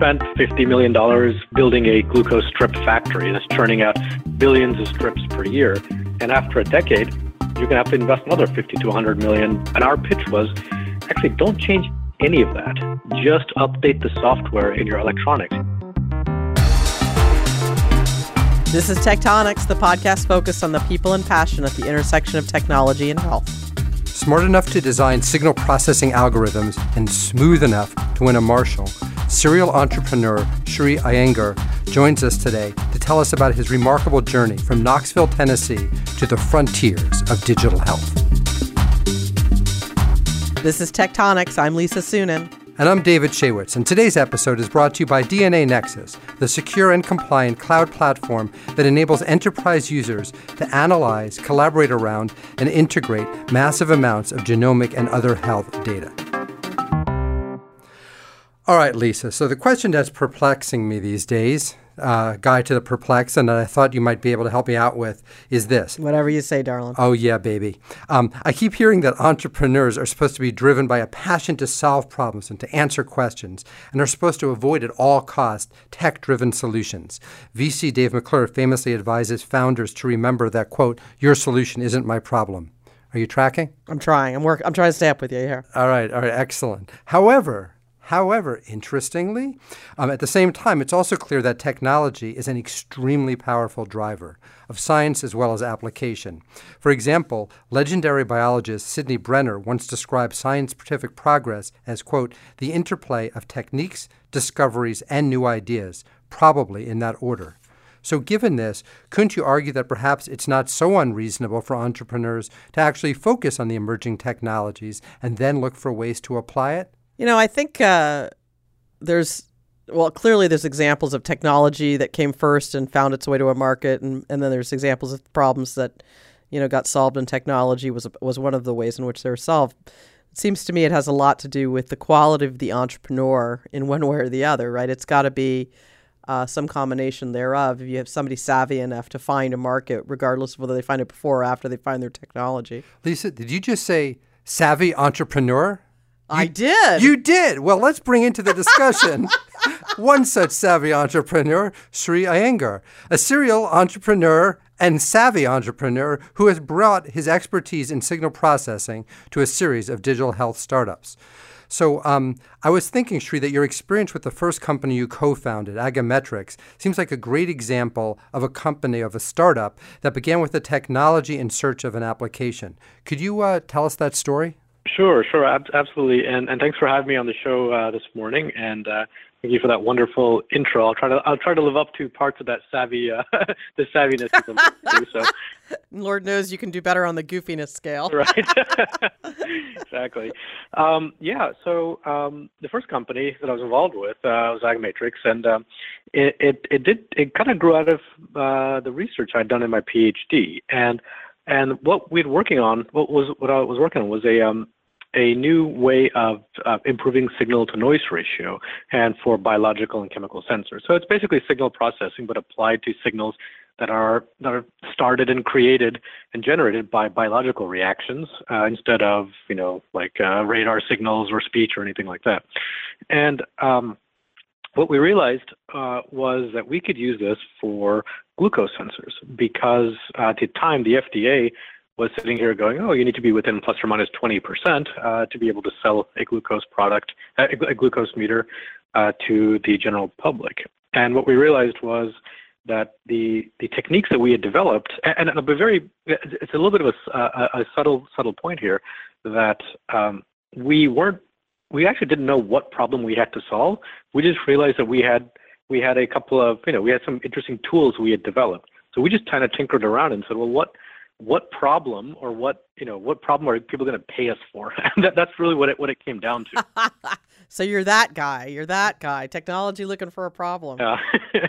spent $50 million building a glucose strip factory that's churning out billions of strips per year. And after a decade, you're going to have to invest another 50 to 100 million. And our pitch was actually don't change any of that. Just update the software in your electronics. This is Tech Tonics, the podcast focused on the people and passion at the intersection of technology and health. Smart enough to design signal processing algorithms and smooth enough to win a Marshall, serial entrepreneur Sri Iyengar joins us today to tell us about his remarkable journey from Knoxville, Tennessee to the frontiers of digital health. This is Tech Tonics. I'm Lisa Suennen. And I'm David Shaywitz, and today's episode is brought to you by DNAnexus, the secure and compliant cloud platform that enables enterprise users to analyze, collaborate around, and integrate massive amounts of genomic and other health data. All right, Lisa. So the question that's perplexing me these days uh, guide to the perplex and that I thought you might be able to help me out with is this. Whatever you say, darling. Oh, yeah, baby. Um, I keep hearing that entrepreneurs are supposed to be driven by a passion to solve problems and to answer questions, and are supposed to avoid at all costs tech driven solutions. VC Dave McClure famously advises founders to remember that, quote, your solution isn't my problem. Are you tracking? I'm trying. I'm work. I'm trying to stay up with you here. All right. All right. Excellent. However, However, interestingly, um, at the same time, it's also clear that technology is an extremely powerful driver of science as well as application. For example, legendary biologist Sidney Brenner once described scientific progress as, quote, the interplay of techniques, discoveries, and new ideas, probably in that order. So, given this, couldn't you argue that perhaps it's not so unreasonable for entrepreneurs to actually focus on the emerging technologies and then look for ways to apply it? You know, I think uh, there's well, clearly there's examples of technology that came first and found its way to a market, and, and then there's examples of problems that you know got solved and technology was was one of the ways in which they were solved. It seems to me it has a lot to do with the quality of the entrepreneur in one way or the other, right? It's got to be uh, some combination thereof. If you have somebody savvy enough to find a market, regardless of whether they find it before or after they find their technology. Lisa, did you just say savvy entrepreneur? I did. You did. Well, let's bring into the discussion one such savvy entrepreneur, Sri Iyengar, a serial entrepreneur and savvy entrepreneur who has brought his expertise in signal processing to a series of digital health startups. So um, I was thinking, Sri, that your experience with the first company you co-founded, AgaMatrix, seems like a great example of a company, of a startup that began with the technology in search of an application. Could you uh, tell us that story? Sure, sure, ab- absolutely, and and thanks for having me on the show uh, this morning, and uh, thank you for that wonderful intro. I'll try to I'll try to live up to parts of that savvy uh, the savviness you So, Lord knows you can do better on the goofiness scale. right, exactly. Um, yeah, so um, the first company that I was involved with uh, was AgaMatrix, and um, it, it it did it kind of grew out of uh, the research I'd done in my PhD, and and what we're working on, what was what I was working on was a um, a new way of uh, improving signal to noise ratio and for biological and chemical sensors. So it's basically signal processing, but applied to signals that are that are started and created and generated by biological reactions uh, instead of you know like uh, radar signals or speech or anything like that. And um, what we realized uh, was that we could use this for glucose sensors because at the time the FDA was sitting here going, oh, you need to be within plus or minus 20% uh, to be able to sell a glucose product, a glucose meter uh, to the general public. And what we realized was that the the techniques that we had developed, and, and a very, it's a little bit of a, a, a subtle subtle point here, that um, we weren't we actually didn't know what problem we had to solve. We just realized that we had we had a couple of you know we had some interesting tools we had developed. So we just kind of tinkered around and said, well, what what problem or what you know what problem are people going to pay us for? that, that's really what it what it came down to. so you're that guy. You're that guy. Technology looking for a problem. Yeah.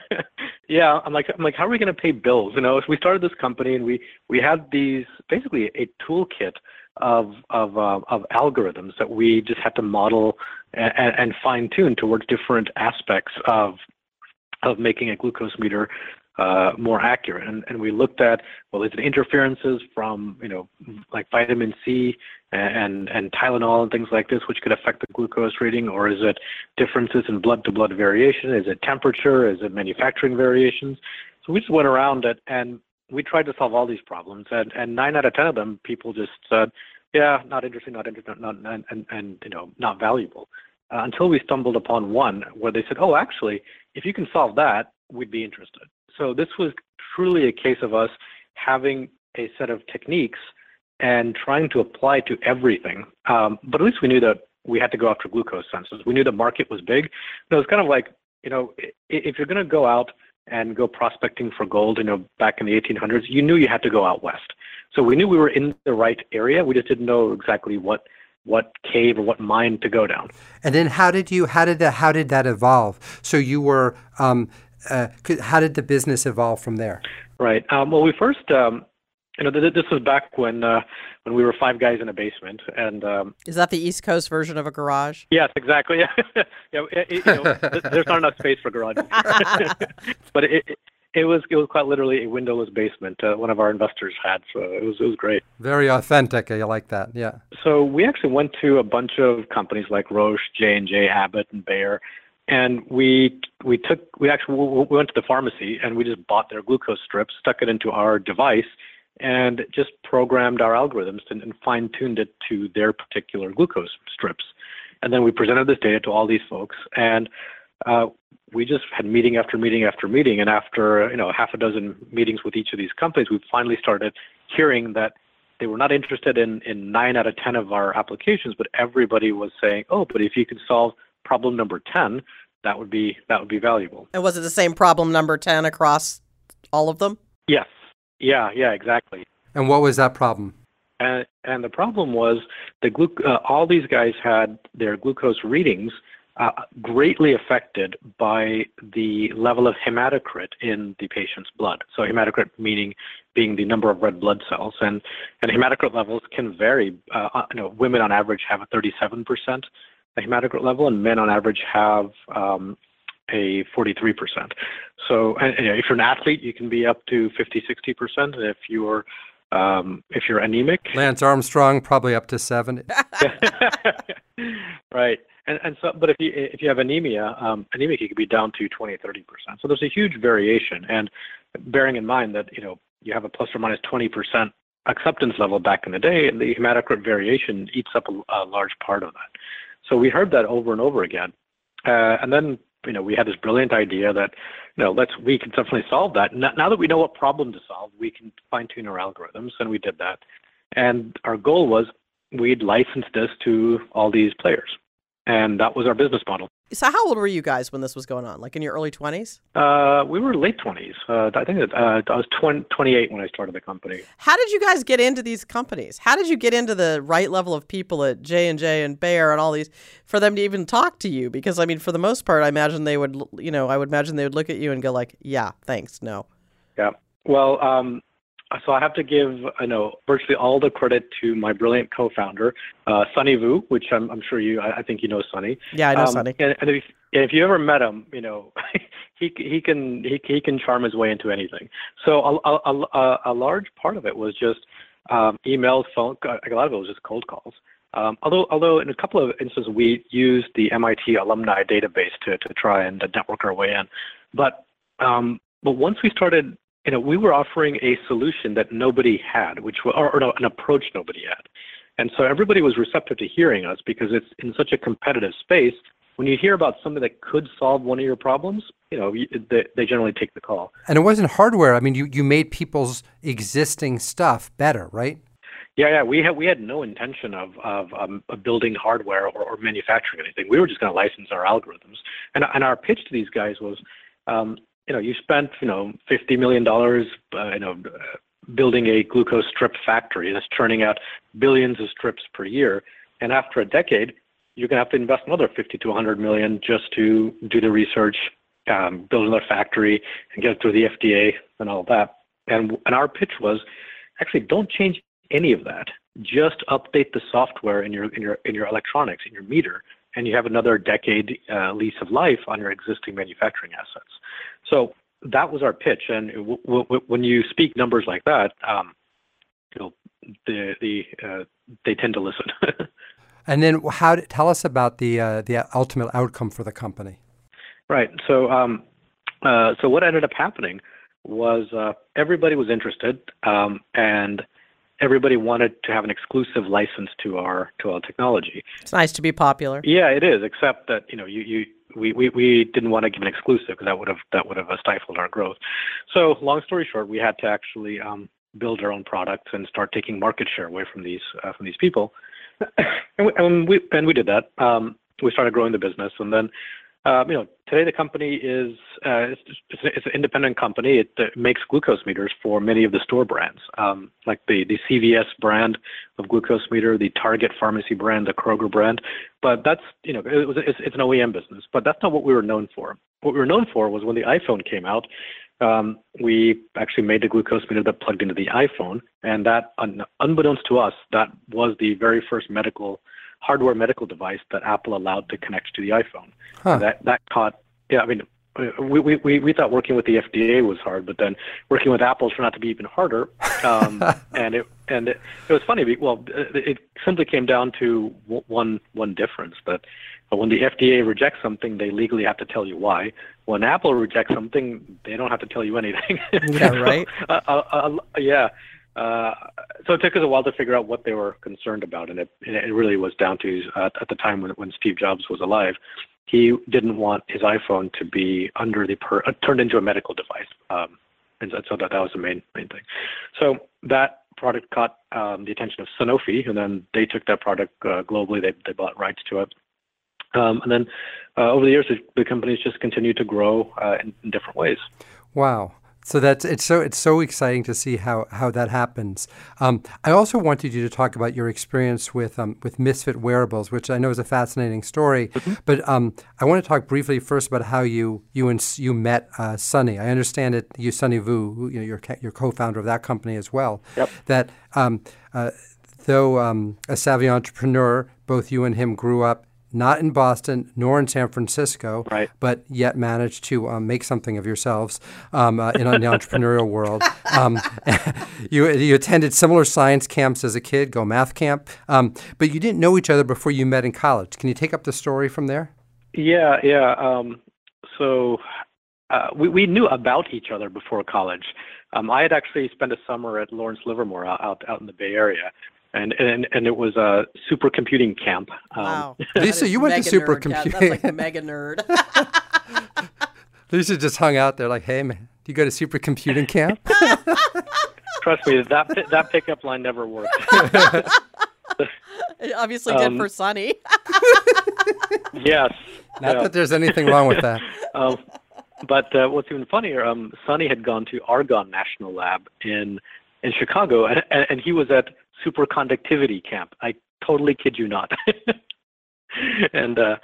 yeah. I'm like I'm like how are we going to pay bills? You know, if we started this company and we we had these basically a toolkit of of uh, of algorithms that we just had to model and, and fine tune towards different aspects of of making a glucose meter uh, more accurate. And, and we looked at well, is it interferences from you know like vitamin C and and Tylenol and things like this, which could affect the glucose reading, or is it differences in blood-to-blood variation? Is it temperature? Is it manufacturing variations? So we just went around it and we tried to solve all these problems, and and nine out of ten of them, people just said, yeah, not interesting, not interesting, not, and, and, and you know, not valuable. Uh, until we stumbled upon one where they said, oh, actually, if you can solve that, we'd be interested. So this was truly a case of us having a set of techniques and trying to apply to everything. Um, but at least we knew that we had to go after glucose sensors. We knew the market was big. it was kind of like, you know, if you're going to go out and go prospecting for gold, you know, back in the 1800s, you knew you had to go out west. So we knew we were in the right area. We just didn't know exactly what what cave or what mine to go down. And then how did you how did that how did that evolve? So you were um, uh, how did the business evolve from there? Right. Um, well, we first um, you know this was back when uh, when we were five guys in a basement and um, is that the east coast version of a garage yes exactly yeah yeah it, it, you know, there's not enough space for garages but it, it was it was quite literally a windowless basement. Uh, one of our investors had, so it was it was great. Very authentic. I like that. Yeah. So we actually went to a bunch of companies like Roche, J and J, Abbott, and Bayer, and we we took we actually we went to the pharmacy and we just bought their glucose strips, stuck it into our device, and just programmed our algorithms and, and fine tuned it to their particular glucose strips. And then we presented this data to all these folks, and we just had meeting after meeting after meeting, and after you know half a dozen meetings with each of these companies, we finally started hearing that they were not interested in in nine out of ten of our applications, but everybody was saying, "Oh, but if you could solve problem number ten, that would be that would be valuable." And was it the same problem number ten across all of them? Yes. Yeah. Yeah. Exactly. And what was that problem? And and the problem was the glu- uh, all these guys had their glucose readings uh, greatly affected by the level of hematocrit in the patient's blood. So hematocrit meaning being the number of red blood cells, and and hematocrit levels can vary. Uh, uh you know, women on average have a 37% hematocrit level, and men on average have um, a 43%. So and, and, if you're an athlete, you can be up to 50, 60%. And if you're um, if you're anemic, Lance Armstrong probably up to 70. right. And, so, but if you if you have anemia, um, anemia could be down to 20, 30 percent. So there's a huge variation. And bearing in mind that you know you have a plus or minus 20 percent acceptance level back in the day, and the hematocrit variation eats up a, large part of that. So we heard that over and over again. Uh, and then you know we had this brilliant idea that you know let's we can definitely solve that. Now, now that we know what problem to solve, we can fine tune our algorithms, and we did that. And our goal was we'd license this to all these players and that was our business model. So, how old were you guys when this was going on? Like in your early 20s? Uh, we were late 20s. Uh, I think that, uh, I was 20, 28 when I started the company. How did you guys get into these companies? How did you get into the right level of people at J and J and Bayer and all these for them to even talk to you? Because I mean, for the most part, I imagine they would, you know, I would imagine they would look at you and go like, "Yeah, thanks, no." Yeah. Well, um, so I have to give I know virtually all the credit to my brilliant co-founder, uh, Sunny Vu, which I'm, I'm sure you I, I think you know Sunny. Yeah, I know um, Sunny. And, and if, if you ever met him, you know he he can he he can charm his way into anything. So a a, a, a large part of it was just um, emails, phone. A lot of it was just cold calls. Um, although, although in a couple of instances we used the MIT alumni database to, to try and network our way in, but um, but once we started you know, we were offering a solution that nobody had, which or, or no, an approach nobody had. And so everybody was receptive to hearing us because it's in such a competitive space. When you hear about something that could solve one of your problems, you know, they, they generally take the call. And it wasn't hardware. I mean, you, you made people's existing stuff better, right? Yeah, yeah. We had we had no intention of of, um, of building hardware or, or manufacturing anything. We were just going to license our algorithms. And and our pitch to these guys was, um, you know, you spent, you know, $50 million, uh, you know, building a glucose strip factory that's churning out billions of strips per year. And after a decade, you're going to have to invest another 50 to 100 million just to do the research, um, build another factory, and get through the FDA and all that. And, and our pitch was actually don't change any of that. Just update the software in your in your in your electronics in your meter, and you have another decade uh, lease of life on your existing manufacturing assets. So that was our pitch. And w- w- when you speak numbers like that, um, you know, the the uh, they tend to listen. and then, how? Tell us about the uh, the ultimate outcome for the company. Right. So, um, uh, so what ended up happening was uh, everybody was interested, um, and everybody wanted to have an exclusive license to our to our technology. It's nice to be popular. Yeah, it is. Except that you know you you we, didn't want to give an exclusive because that would have have stifled our growth. So long story short, we had to actually um, build our own products and start taking market share away from these uh, people. and, we, did that. Um, we started growing the business, and then you know, today the company is uh, an independent company. It uh, makes glucose meters for many of the store brands, um, like the the CVS brand of glucose meter, the Target pharmacy brand, the Kroger brand. But that's you know, it's, an OEM business. But that's not what we were known for. What we were known for was when the iPhone came out. Um, we actually made a glucose meter that plugged into the iPhone, and that, unbeknownst to us, that was the very first medical hardware medical device that Apple allowed to connect to the iPhone. Huh. That that caught. Yeah, I mean, we, we we thought working with the FDA was hard, but then working with Apple turned out to be even harder. Um, and it and it, it was funny. Well, it simply came down to one one difference that when the FDA rejects something, they legally have to tell you why. When Apple rejects something, they don't have to tell you anything. Yeah, right. uh, uh, uh, yeah. Uh, so it took us a while to figure out what they were concerned about, and it, it really was down to uh, at the time when, when Steve Jobs was alive, he didn't want his iPhone to be under the per, uh, turned into a medical device, um, and so that that was the main main thing. So that product caught um, the attention of Sanofi, and then they took that product uh, globally. They they bought rights to it, um, and then uh, over the years, the company's just continued to grow in, in different ways. Wow. So that's it's so it's so exciting to see how how that happens. Um, I also wanted you to talk about your experience with um, with Misfit Wearables, which I know is a fascinating story. Mm-hmm. But um, I want to talk briefly first about how you you and you met uh, Sunny. I understand that you Sunny Vu, who, you know, you're you're co-founder of that company as well. Yep. That um, uh, though um, a savvy entrepreneur, both you and him grew up not in Boston nor in San Francisco, right. but yet managed to um, make something of yourselves um, uh, in, in, the entrepreneurial world. Um, you, you attended similar science camps as a kid, go math camp, um, but you didn't know each other before you met in college. Can you take up the story from there? Yeah, yeah. Um, so uh, we, we knew about each other before college. Um, I had actually spent a summer at Lawrence Livermore out, out in the Bay Area and and and it was a supercomputing camp. Um, wow, Lisa, you went to supercomputing. That's like mega nerd. Lisa just hung out there, like, "Hey, man, do you go to supercomputing camp?" Trust me, that that pickup line never worked. it obviously um, did for Sunny. yes. Not yeah. that there's anything wrong with that. Um, but uh, what's even funnier, um, Sunny had gone to Argonne National Lab in in Chicago, and, and he was at superconductivity camp. I totally kid you not. and uh,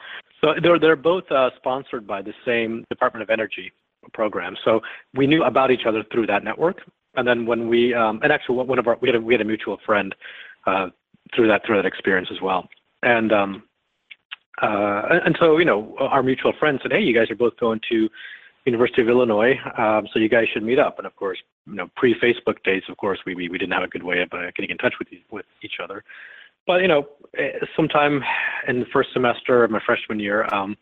so they're they're both uh, sponsored by the same Department of Energy program. So we knew about each other through that network. And then when we um, and actually one of our we had a, we had a mutual friend uh, through that through that experience as well. And um, uh, and so you know our mutual friend said, hey, you guys are both going to University of Illinois, um, so you guys should meet up. And of course, you know, pre-Facebook days, of course, we, we we didn't have a good way of uh, getting in touch with with each other. But you know, eh, sometime in the first semester of my freshman year, um,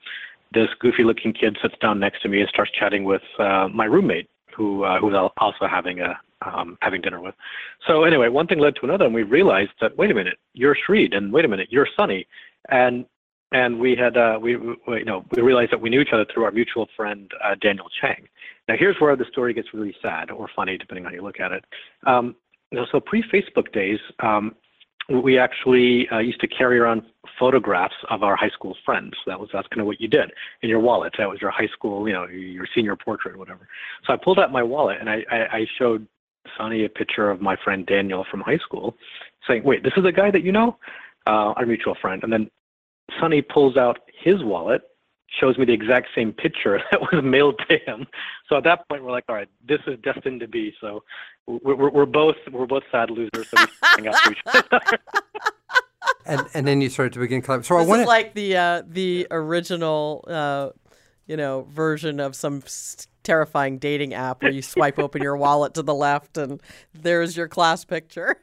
this goofy-looking kid sits down next to me and starts chatting with uh, my roommate, who uh, who was also having a um, having dinner with. So anyway, one thing led to another, and we realized that wait a minute, you're Shreed, and wait a minute, you're Sunny, and and we had uh, we, we, you know we realized that we knew each other through our mutual friend uh, Daniel Chang. Now here's where the story gets really sad or funny depending on how you look at it. Um, so pre-Facebook days, um, we actually uh, used to carry around photographs of our high school friends. That was that's kind of what you did in your wallet. That was your high school, you know, your senior portrait, or whatever. So I pulled out my wallet and I, I, I showed Sunny a picture of my friend Daniel from high school, saying, "Wait, this is a guy that you know." Uh, our mutual friend. And then Sunny pulls out his wallet, shows me the exact same picture that was mailed to him. So at that point, we're like, all right, this is destined to be. So we're, we're, we're both we're both sad losers. So we hang out to each other. and and then you started to begin collaborating. So this I want is like the uh, the original, uh, you know, version of some terrifying dating app where you swipe open your wallet to the left and there's your class picture.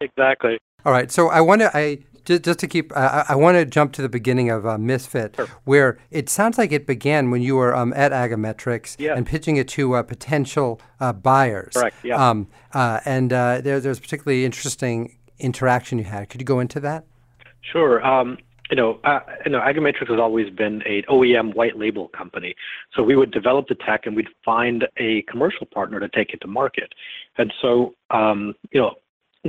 exactly. All right. So I want to I just, just to keep uh, I want to jump to the beginning of uh, Misfit, sure. where it sounds like it began when you were um, at AgaMatrix yeah. and pitching it to uh, potential uh, buyers. Correct. Yeah. Um, uh, and uh, there, there's particularly interesting interaction you had. Could you go into that? Sure. Um, you know, uh, you know, AgaMatrix has always been a OEM white label company. So we would develop the tech and we'd find a commercial partner to take it to market. And so, um, you know,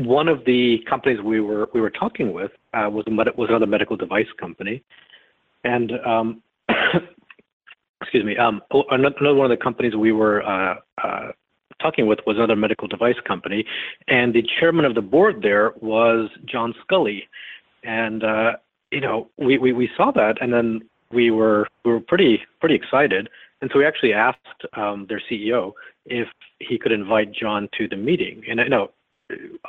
one of the companies we were we were talking with uh, was a med- was another medical device company, and um, excuse me, um, another one of the companies we were uh, uh, talking with was another medical device company, and the chairman of the board there was John Sculley, and uh, you know we, we we saw that, and then we were we were pretty pretty excited, and so we actually asked um, their CEO if he could invite John to the meeting, and you know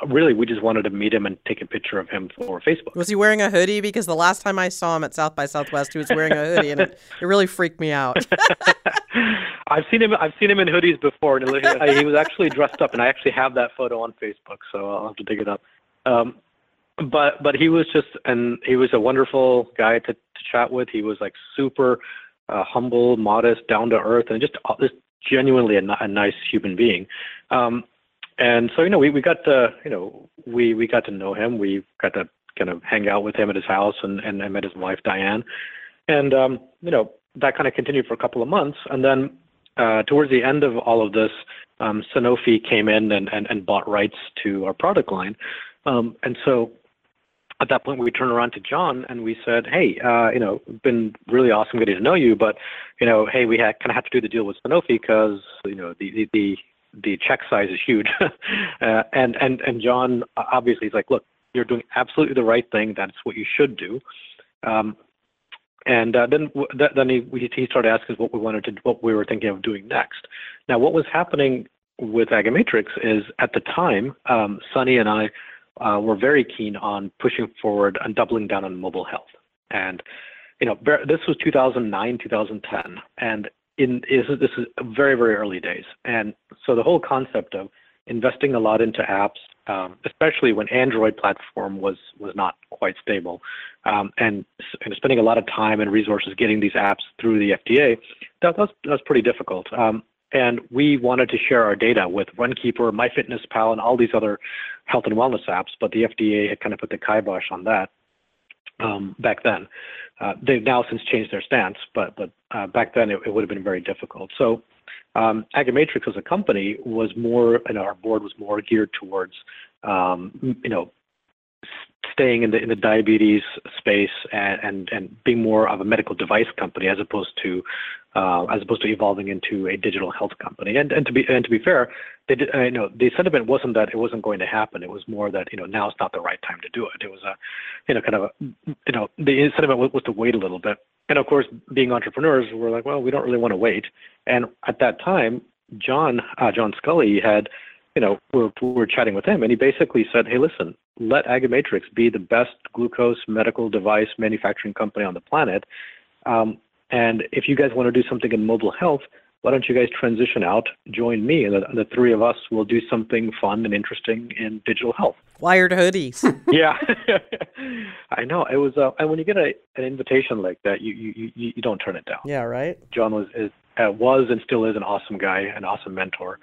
really we just wanted to meet him and take a picture of him for Facebook. Was he wearing a hoodie? Because the last time I saw him at South by Southwest, he was wearing a hoodie, and it, it really freaked me out. I've seen him. I've seen him in hoodies before, and he was actually dressed up. And I actually have that photo on Facebook, so I'll have to dig it up. Um, but but he was just, and he was a wonderful guy to, to chat with. He was like super uh, humble, modest, down to earth, and just just genuinely a, a nice human being. Um, and so you know we, we got to you know we we got to know him. We got to kind of hang out with him at his house and and I met his wife Diane. And um you know that kind of continued for a couple of months. And then uh towards the end of all of this um Sanofi came in and and, and bought rights to our product line. Um and so at that point we turned around to John and we said, "Hey, uh, you know, been really awesome getting to know you, but you know, hey, we had, kind of had to do the deal with Sanofi because you know the the, the the check size is huge. uh, and and and John obviously is like, look, you're doing absolutely the right thing. That's what you should do. Um, and uh, then then he he started asking us what we wanted to what we were thinking of doing next. Now, what was happening with AgaMatrix is at the time, um, Sunny and I uh, were very keen on pushing forward and doubling down on mobile health. And you know, this was 2009, 2010, and in is this is very very early days, and so the whole concept of investing a lot into apps, um, especially when Android platform was was not quite stable, um, and, and spending a lot of time and resources getting these apps through the FDA, that, was that was pretty difficult. Um, and we wanted to share our data with RunKeeper, MyFitnessPal, and all these other health and wellness apps, but the FDA had kind of put the kibosh on that um, back then. Uh, they've now since changed their stance, but but uh, back then it, it, would have been very difficult. So um, AgaMatrix as a company was more, and our board was more geared towards, um, you know, staying in the in the diabetes space and, and and being more of a medical device company as opposed to uh, as opposed to evolving into a digital health company. And and to be and to be fair, they did, uh, you know the sentiment wasn't that it wasn't going to happen. It was more that you know now is not the right time to do it. It was a you know kind of a you know the sentiment was, was to wait a little bit. And of course, being entrepreneurs, we're like, well, we don't really want to wait. And at that time, John uh, John Sculley had you know, we're, we're chatting with him, and he basically said, "Hey, listen, let AgaMatrix be the best glucose medical device manufacturing company on the planet. Um, and if you guys want to do something in mobile health, why don't you guys transition out, join me, and the, the three of us will do something fun and interesting in digital health. Wired hoodies. yeah, I know. It was, uh, and when you get a, an invitation like that, you, you you you don't turn it down. Yeah, right. John was is, uh, was and still is an awesome guy, an awesome mentor.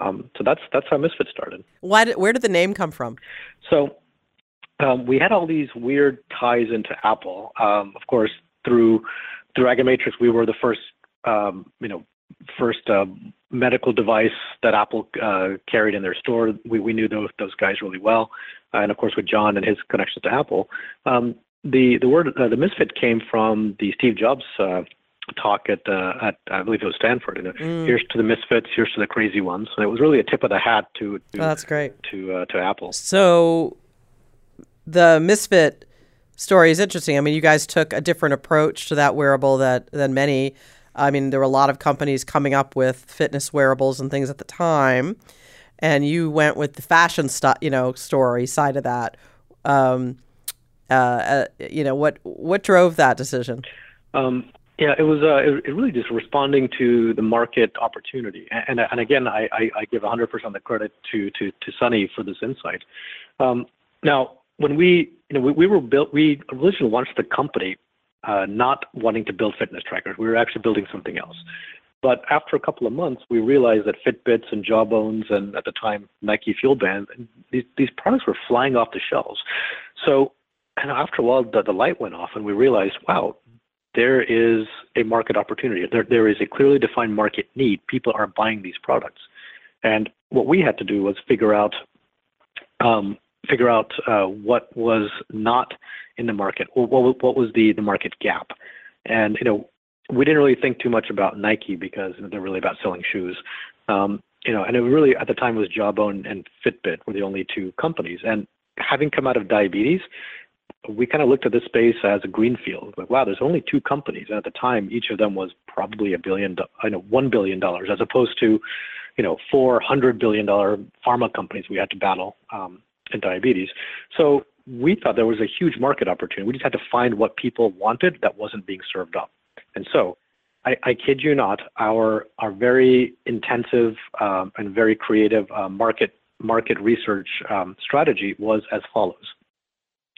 Um, so that's that's how Misfit started. Why? Did, where did the name come from? So um, we had all these weird ties into Apple. Um, of course, through through AgaMatrix, we were the first, um, you know, first uh, medical device that Apple uh, carried in their store. We, we knew those those guys really well, uh, and of course with John and his connections to Apple. Um, the the word the misfit came from the Steve Jobs uh, talk at at I believe it was Stanford. Mm. Here's to the misfits. Here's to the crazy ones. And it was really a tip of the hat to. to oh, that's great. To to Apple. So, the misfit story is interesting. I mean, you guys took a different approach to that wearable that than many. I mean, there were a lot of companies coming up with fitness wearables and things at the time, and you went with the fashion stuff, you know, story side of that. Um, uh, uh, you know, what what drove that decision? Um, Yeah, it was. Uh, it, it really just responding to the market opportunity, and and again, I, I, I give 100% of the credit to to to Sunny for this insight. Um, now, when we you know we, we were built, we originally launched the company uh, not wanting to build fitness trackers. We were actually building something else. But after a couple of months, we realized that Fitbits and Jawbones and at the time Nike FuelBand, these, these products were flying off the shelves. So, and after a while, the, the light went off, and we realized, wow, there is a market opportunity. There, there is a clearly defined market need. People are buying these products, and what we had to do was figure out um, figure out uh, what was not in the market, what, was the market gap. And you know, we didn't really think too much about Nike because they're really about selling shoes. Um, you know, and it really at the time was Jawbone and Fitbit were the only two companies. And having come out of diabetes, we kind of looked at this space as a greenfield. Like, wow, there's only two companies, and at the time, each of them was probably a billion, I know, one billion dollars, as opposed to, you know, four hundred billion dollar pharma companies we had to battle um, in diabetes. So we thought there was a huge market opportunity. We just had to find what people wanted that wasn't being served up. And so, I, I kid you not, our our very intensive um, and very creative uh, market market research um, strategy was as follows.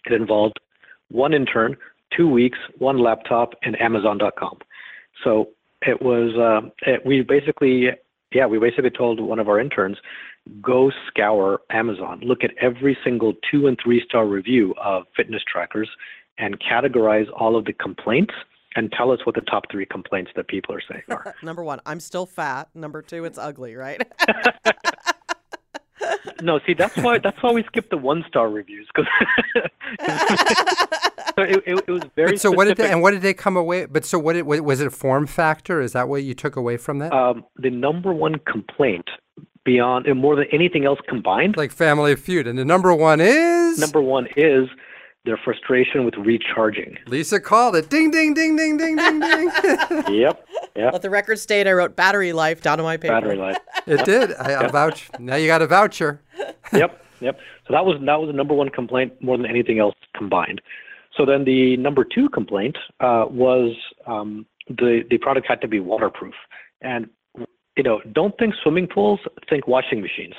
It involved one intern, two weeks, one laptop, and Amazon.com. So it was uh, it, we basically yeah we basically told one of our interns go scour Amazon, look at every single two and three star review of fitness trackers, and categorize all of the complaints and tell us what the top three complaints that people are saying are. Number one, I'm still fat. Number two, it's ugly, right? no, see that's why that's why we skipped the one star reviews because so it, it, it, was very. But so specific. what did they, and what did they come away? But so what did, was it a form factor? Is that what you took away from that? Um, the number one complaint beyond and more than anything else combined, like Family Feud, and the number one is number one is their frustration with recharging. Lisa called it. Ding, ding, ding, ding, ding, ding, ding. yep. Yep. Let the record state I wrote battery life down on my paper. Battery life. It did. I, I vouch. Now you got a voucher. yep. Yep. So that was that was the number one complaint more than anything else combined. So then the number two complaint uh, was um, the the product had to be waterproof. And you know, don't think swimming pools, think washing machines.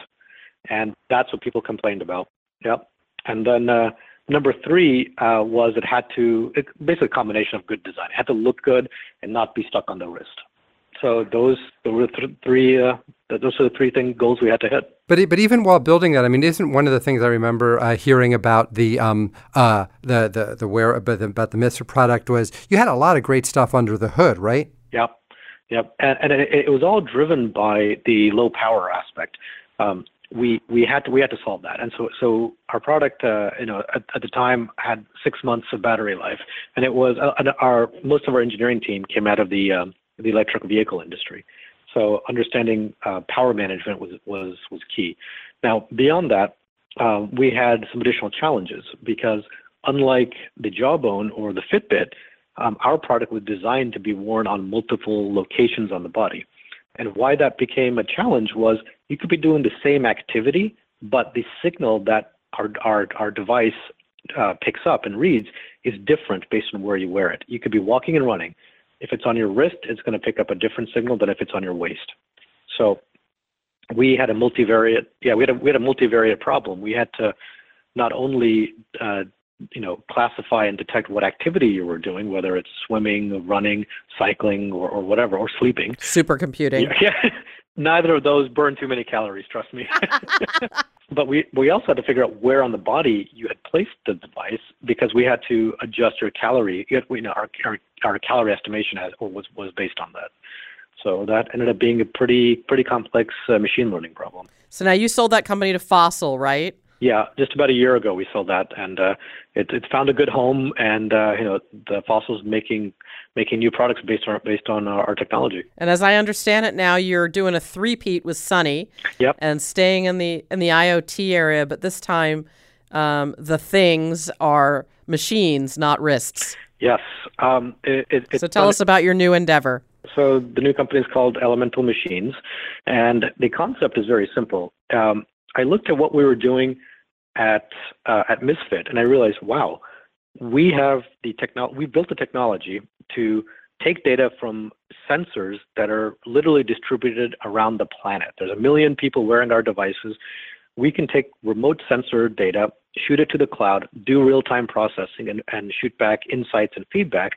And that's what people complained about. Yep. And then uh, Number three uh, was it had to it, basically a combination of good design. It had to look good and not be stuck on the wrist. So those were th- three. Uh, those are the three thing goals we had to hit. But but even while building that, I mean, isn't one of the things I remember uh, hearing about the um uh the the the where about the, about the Mister product was you had a lot of great stuff under the hood, right? Yep, yep, and, and it, it was all driven by the low power aspect. Um, we we had to we had to solve that. And so so our product, uh, you know, at, at, the time had six months of battery life, and it was uh, our most of our engineering team came out of the um, the electric vehicle industry. So understanding uh, power management was was was key. Now beyond that, um, we had some additional challenges because unlike the Jawbone or the Fitbit, um, our product was designed to be worn on multiple locations on the body. And why that became a challenge was you could be doing the same activity, but the signal that our, our, our device uh, picks up and reads is different based on where you wear it. You could be walking and running. If it's on your wrist, it's going to pick up a different signal than if it's on your waist. So we had a multivariate, yeah, we had a, we had a multivariate problem. We had to not only uh, you know, classify and detect what activity you were doing, whether it's swimming, running, cycling, or, or whatever, or sleeping. Supercomputing. Yeah, neither of those burn too many calories, trust me. but we we also had to figure out where on the body you had placed the device because we had to adjust your calorie. You know, our, our our calorie estimation has, was was based on that. So that ended up being a pretty pretty complex uh, machine learning problem. So now you sold that company to Fossil, right? Yeah, just about a year ago we sold that, and uh, it, it's found a good home. And uh, you know, the Fossil's making making new products based on based on uh, our technology. And as I understand it now, you're doing a three-peat with Sunny. Yep. And staying in the in the IoT area, but this time um, the things are machines, not wrists. Yes. Um, it, it, so tell us about your new endeavor. So the new company is called Elemental Machines, and the concept is very simple. Um, I looked at what we were doing at uh, at Misfit, and I realized, wow, we have the technology. We built the technology to take data from sensors that are literally distributed around the planet. There's a million people wearing our devices. We can take remote sensor data, shoot it to the cloud, do real-time processing, and, and shoot back insights and feedback,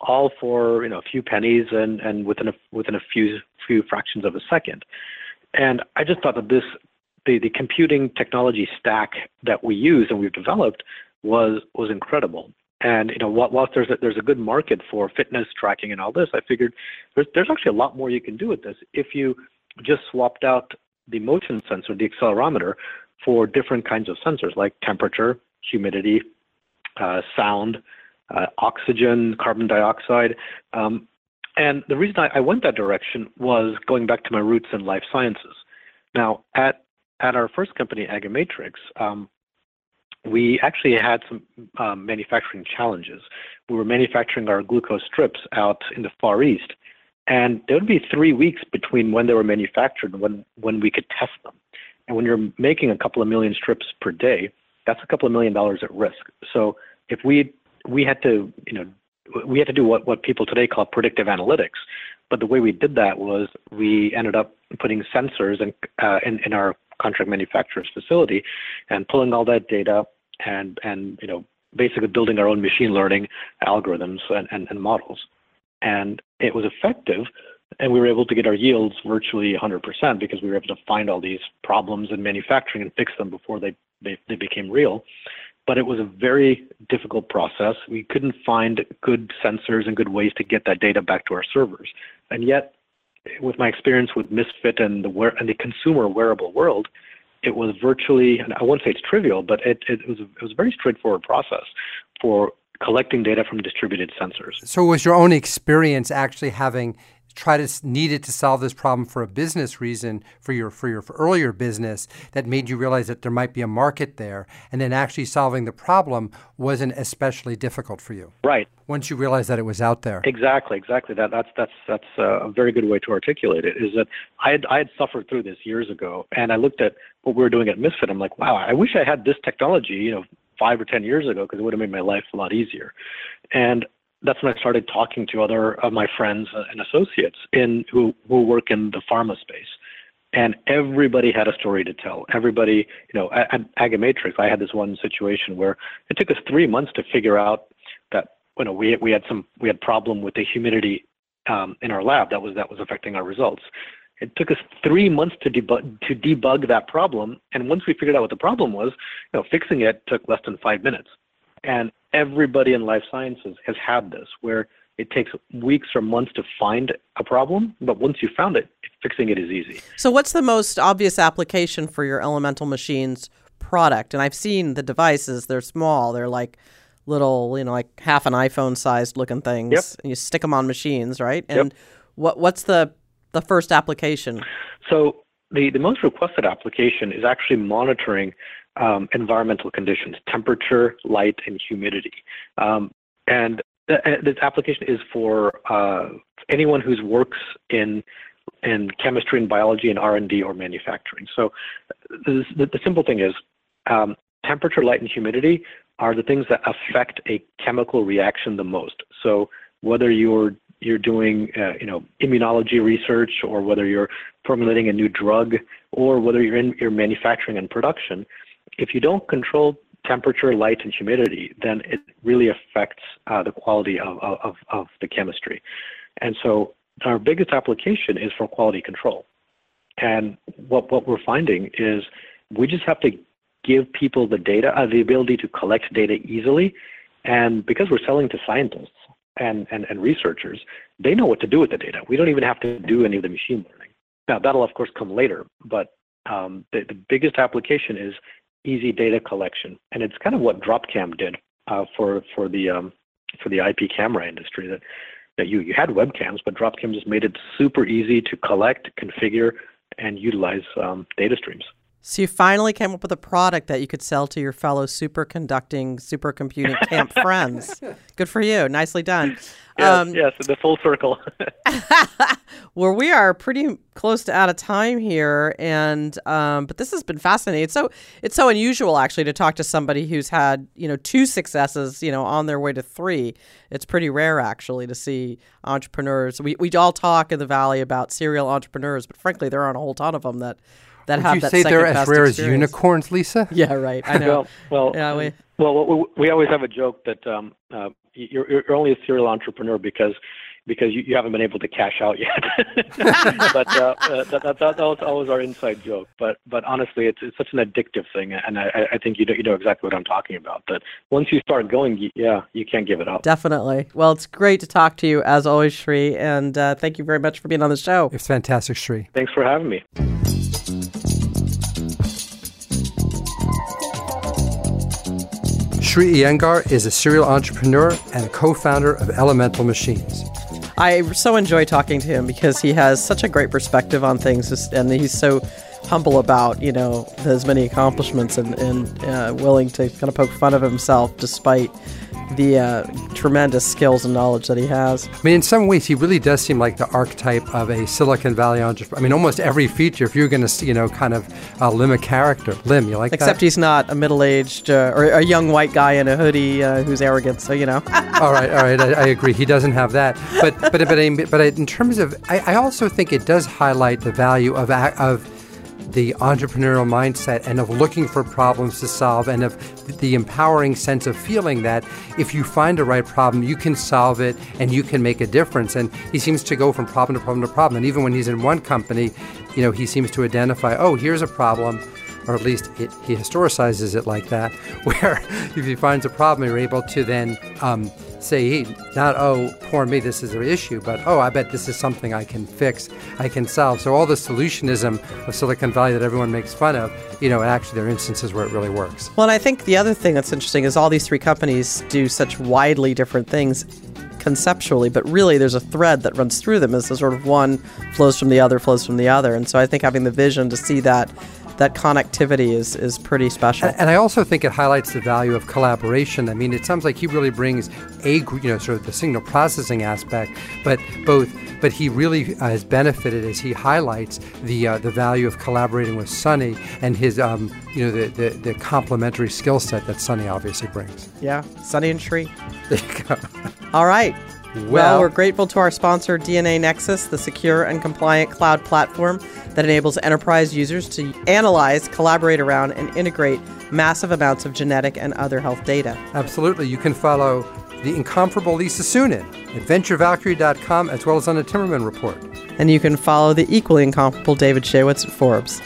all for you know a few pennies and, and within a within a few few fractions of a second. And I just thought that this the, the computing technology stack that we use and we've developed was was incredible. And you know, whilst there's a, there's a good market for fitness tracking and all this, I figured there's there's actually a lot more you can do with this if you just swapped out the motion sensor, the accelerometer, for different kinds of sensors like temperature, humidity, uh, sound, uh, oxygen, carbon dioxide. Um, and the reason I, I, went that direction was going back to my roots in life sciences. Now, at at our first company, Agamatrix, um, we actually had some um, manufacturing challenges. We were manufacturing our glucose strips out in the Far East, and there would be three weeks between when they were manufactured and when, when we could test them. And when you're making a couple of million strips per day, that's a couple of million dollars at risk. So if we we had to, you know, we had to do what, what people today call predictive analytics. But the way we did that was we ended up putting sensors uh, in our contract manufacturer's facility and pulling all that data and, and you know, basically building our own machine learning algorithms and, and, and models. And it was effective, and we were able to get our yields virtually 100% because we were able to find all these problems in manufacturing and fix them before they, they, they became real but it was a very difficult process. We couldn't find good sensors and good ways to get that data back to our servers. And yet, with my experience with Misfit and the wear- and the consumer wearable world, it was virtually, and I won't say it's trivial, but it, it, was, it was a very straightforward process for collecting data from distributed sensors. So, was your own experience actually having try to needed to solve this problem for a business reason for your for your for earlier business that made you realize that there might be a market there and then actually solving the problem wasn't especially difficult for you. Right. Once you realized that it was out there. Exactly exactly. That that's that's that's uh, a very good way to articulate it is that i had i had suffered through this years ago and i looked at what we were doing at misfit. I'm like wow i wish i had this technology you know five or ten years ago because it would have made my life a lot easier. And that's when I started talking to other of my friends and associates in who who work in the pharma space, and everybody had a story to tell. Everybody, you know, at, at Agamatrix, I had this one situation where it took us three months to figure out that you know we we had some we had problem with the humidity um, in our lab that was that was affecting our results. It took us three months to debug to debug that problem, and once we figured out what the problem was, you know, fixing it took less than five minutes. And everybody in life sciences has had this, where it takes weeks or months to find a problem, but once you found it, fixing it is easy. So, what's the most obvious application for your Elemental Machines product? And I've seen the devices; they're small. They're like little, you know, like half an iPhone sized looking things. Yep. And you stick them on machines, right? And yep. what what's the the first application? So the the most requested application is actually monitoring um, environmental conditions, temperature, light, and humidity. Um, and th- uh, this application is for uh, anyone who works in in chemistry and biology and R&D or manufacturing. So the, the simple thing is um, temperature, light, and humidity are the things that affect a chemical reaction the most. So whether you're you're doing uh, you know immunology research or whether you're formulating a new drug or whether you're in your manufacturing and production, if you don't control temperature, light, and humidity, then it really affects uh, the quality of, of, of the chemistry. And so our biggest application is for quality control. And what, what we're finding is we just have to give people the data, uh, the ability to collect data easily. And because we're selling to scientists and, and, and researchers, they know what to do with the data. We don't even have to do any of the machine learning. Now, that'll of course come later, but um, the, the biggest application is easy data collection, and it's kind of what Dropcam did uh, for for the um, for the IP camera industry. That that you you had webcams, but Dropcam just made it super easy to collect, configure, and utilize um, data streams. So you finally came up with a product that you could sell to your fellow superconducting, supercomputing camp friends. Good for you. Nicely done. Yes, um, yes, the full circle. well, we are pretty close to out of time here, and um, but this has been fascinating. It's so it's so unusual actually to talk to somebody who's had you know two successes, you know, on their way to three. It's pretty rare actually to see entrepreneurs. We we all talk in the valley about serial entrepreneurs, but frankly, there aren't a whole ton of them that that Would have you that say they're as rare experience. as unicorns, Lisa? Yeah, right. I know. well, well, yeah, we, well, we, we always have a joke that um, uh, you're, you're only a serial entrepreneur because because you, you haven't been able to cash out yet. but uh, uh, that, that, that, was always our inside joke. But but honestly, it's it's such an addictive thing, and I, I think you know, you know exactly what I'm talking about. That once you start going, you, yeah, you can't give it up. Definitely. Well, it's great to talk to you as always, Sri, and uh, thank you very much for being on the show. It's fantastic, Sri. Thanks for having me. Sri Iyengar is a serial entrepreneur and co founder of Elemental Machines. I so enjoy talking to him because he has such a great perspective on things and he's so humble about, you know, his many accomplishments and, and uh, willing to kind of poke fun of himself despite the uh, tremendous skills and knowledge that he has. I mean, in some ways, he really does seem like the archetype of a Silicon Valley entrepreneur. I mean, almost every feature, if you're going to, you know, kind of uh, limn a character, lim, you like Except that? he's not a middle-aged uh, or a young white guy in a hoodie uh, who's arrogant. So you know. all right, all right, I, I, agree. He doesn't have that. But but but but in terms of, I, I also think it does highlight the value of of the entrepreneurial mindset and of looking for problems to solve and of the empowering sense of feeling that if you find a right problem, you can solve it and you can make a difference. And he seems to go from problem to problem to problem. And even when he's in one company, you know, he seems to identify, oh, here's a problem or at least it, he historicizes it like that, where if he finds a problem, you're able to then um, say, not, oh, poor me, this is an issue, but, oh, I bet this is something I can fix, I can solve. So all the solutionism of Silicon Valley that everyone makes fun of, you know, actually there are instances where it really works. Well, and I think the other thing that's interesting is all these three companies do such widely different things conceptually, but really there's a thread that runs through them as the sort of one flows from the other, flows from the other. And so I think having the vision to see that that connectivity is is pretty special. And, and, I also think it highlights the value of collaboration. I mean, it sounds like he really brings a you know sort of the signal processing aspect, but both. But he really uh, has benefited as he highlights the uh, the value of collaborating with Sunny and his um, you know the, the, the complementary skill set that Sunny obviously brings. Yeah, Sunny and Sri. There you go. All right. Well, well, we're grateful to our sponsor, DNAnexus, the secure and compliant cloud platform that enables enterprise users to analyze, collaborate around, and integrate massive amounts of genetic and other health data. Absolutely. You can follow the incomparable Lisa Suennen at venturevalkyrie.com as well as on the Timmerman Report. And you can follow the equally incomparable David Shaywitz at Forbes.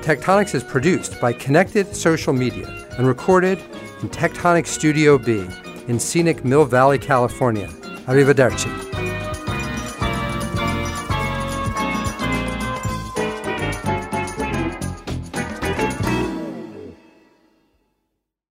Tech Tonics is produced by Connected Social Media and recorded in Tectonic Studio B in scenic Mill Valley, California. Arrivederci.